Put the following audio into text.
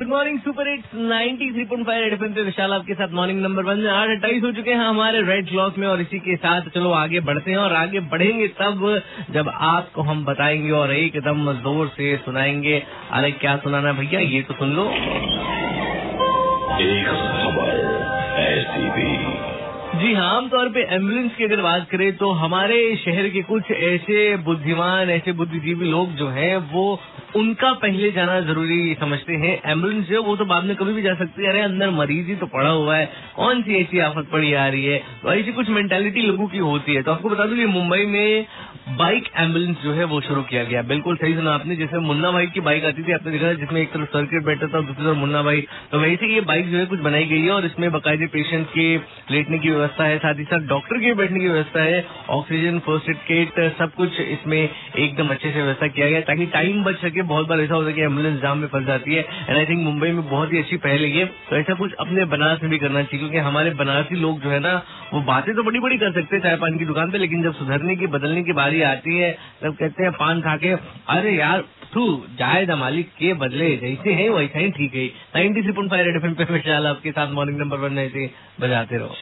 Good morning super hits 93.5 red FM पे विशाल आपके साथ मॉर्निंग नंबर वन में। आठ अट्ठाईस हो चुके हैं हमारे रेड क्लॉक में और इसी के साथ चलो आगे बढ़ते हैं और आगे बढ़ेंगे तब जब आपको हम बताएँगे और एकदम ज़ोर से सुनाएँगे। अरे क्या सुनाना भैया? ये तो सुन लो। एक खबर ऐसी भी। जी हाँ आमतौर पे एंबुलेंस की अगर बात करें तो हमारे शहर के कुछ ऐसे बुद्धिमान ऐसे बुद्धिजीवी लोग जो हैं वो उनका पहले जाना ज़रूरी समझते हैं। एंबुलेंस जो वो तो बाद में कभी भी जा सकती है। अरे, अंदर मरीज़ ही तो पड़ा हुआ है। कौन सी ऐसी आफत पड़ी आ रही है? तो ऐसी कुछ मेंटेलिटी लोगों की होती है। तो आपको बता दूँ मुंबई में बाइक एंबुलेंस जो है वो शुरू किया गया। बिल्कुल सही सुना आपने, जैसे मुन्ना भाई की बाइक आती थी, आपने देखा जिसमें एक तरफ़ सर्किट बैठा था, दूसरी तरफ़ मुन्ना भाई। तो वैसे ये बाइक जो है कुछ बनाई गई है और इसमें बाकायदे पेशेंट के लेटने की व्यवस्था है, साथ ही साथ डॉक्टर के बैठने की व्यवस्था है। ऑक्सीजन फ़र्स्ट एड किट सब कुछ इसमें एकदम अच्छे से व्यवस्था किया गया, ताकि टाइम बच सके। बहुत बार ऐसा होता है कि एंबुलेंस जाम में फंस जाती है एंड आई थिंक मुंबई में बहुत ही अच्छी पहल है तो ऐसा कुछ अपने बनारस में भी करना चाहिए, क्योंकि हमारे बनारसी लोग जो है ना वो बातें तो बड़ी बड़ी कर सकते हैं चाय पान की दुकान पे, लेकिन जब सुधरने की, बदलने की बारी आती है, तब कहते हैं पान खा के, अरे यार, तू ना मालिक के बदले, जैसे है वैसा ही ठीक है। Ninety three point five red F पे आपके साथ मॉर्निंग नंबर वन ऐसे बजाते रहो।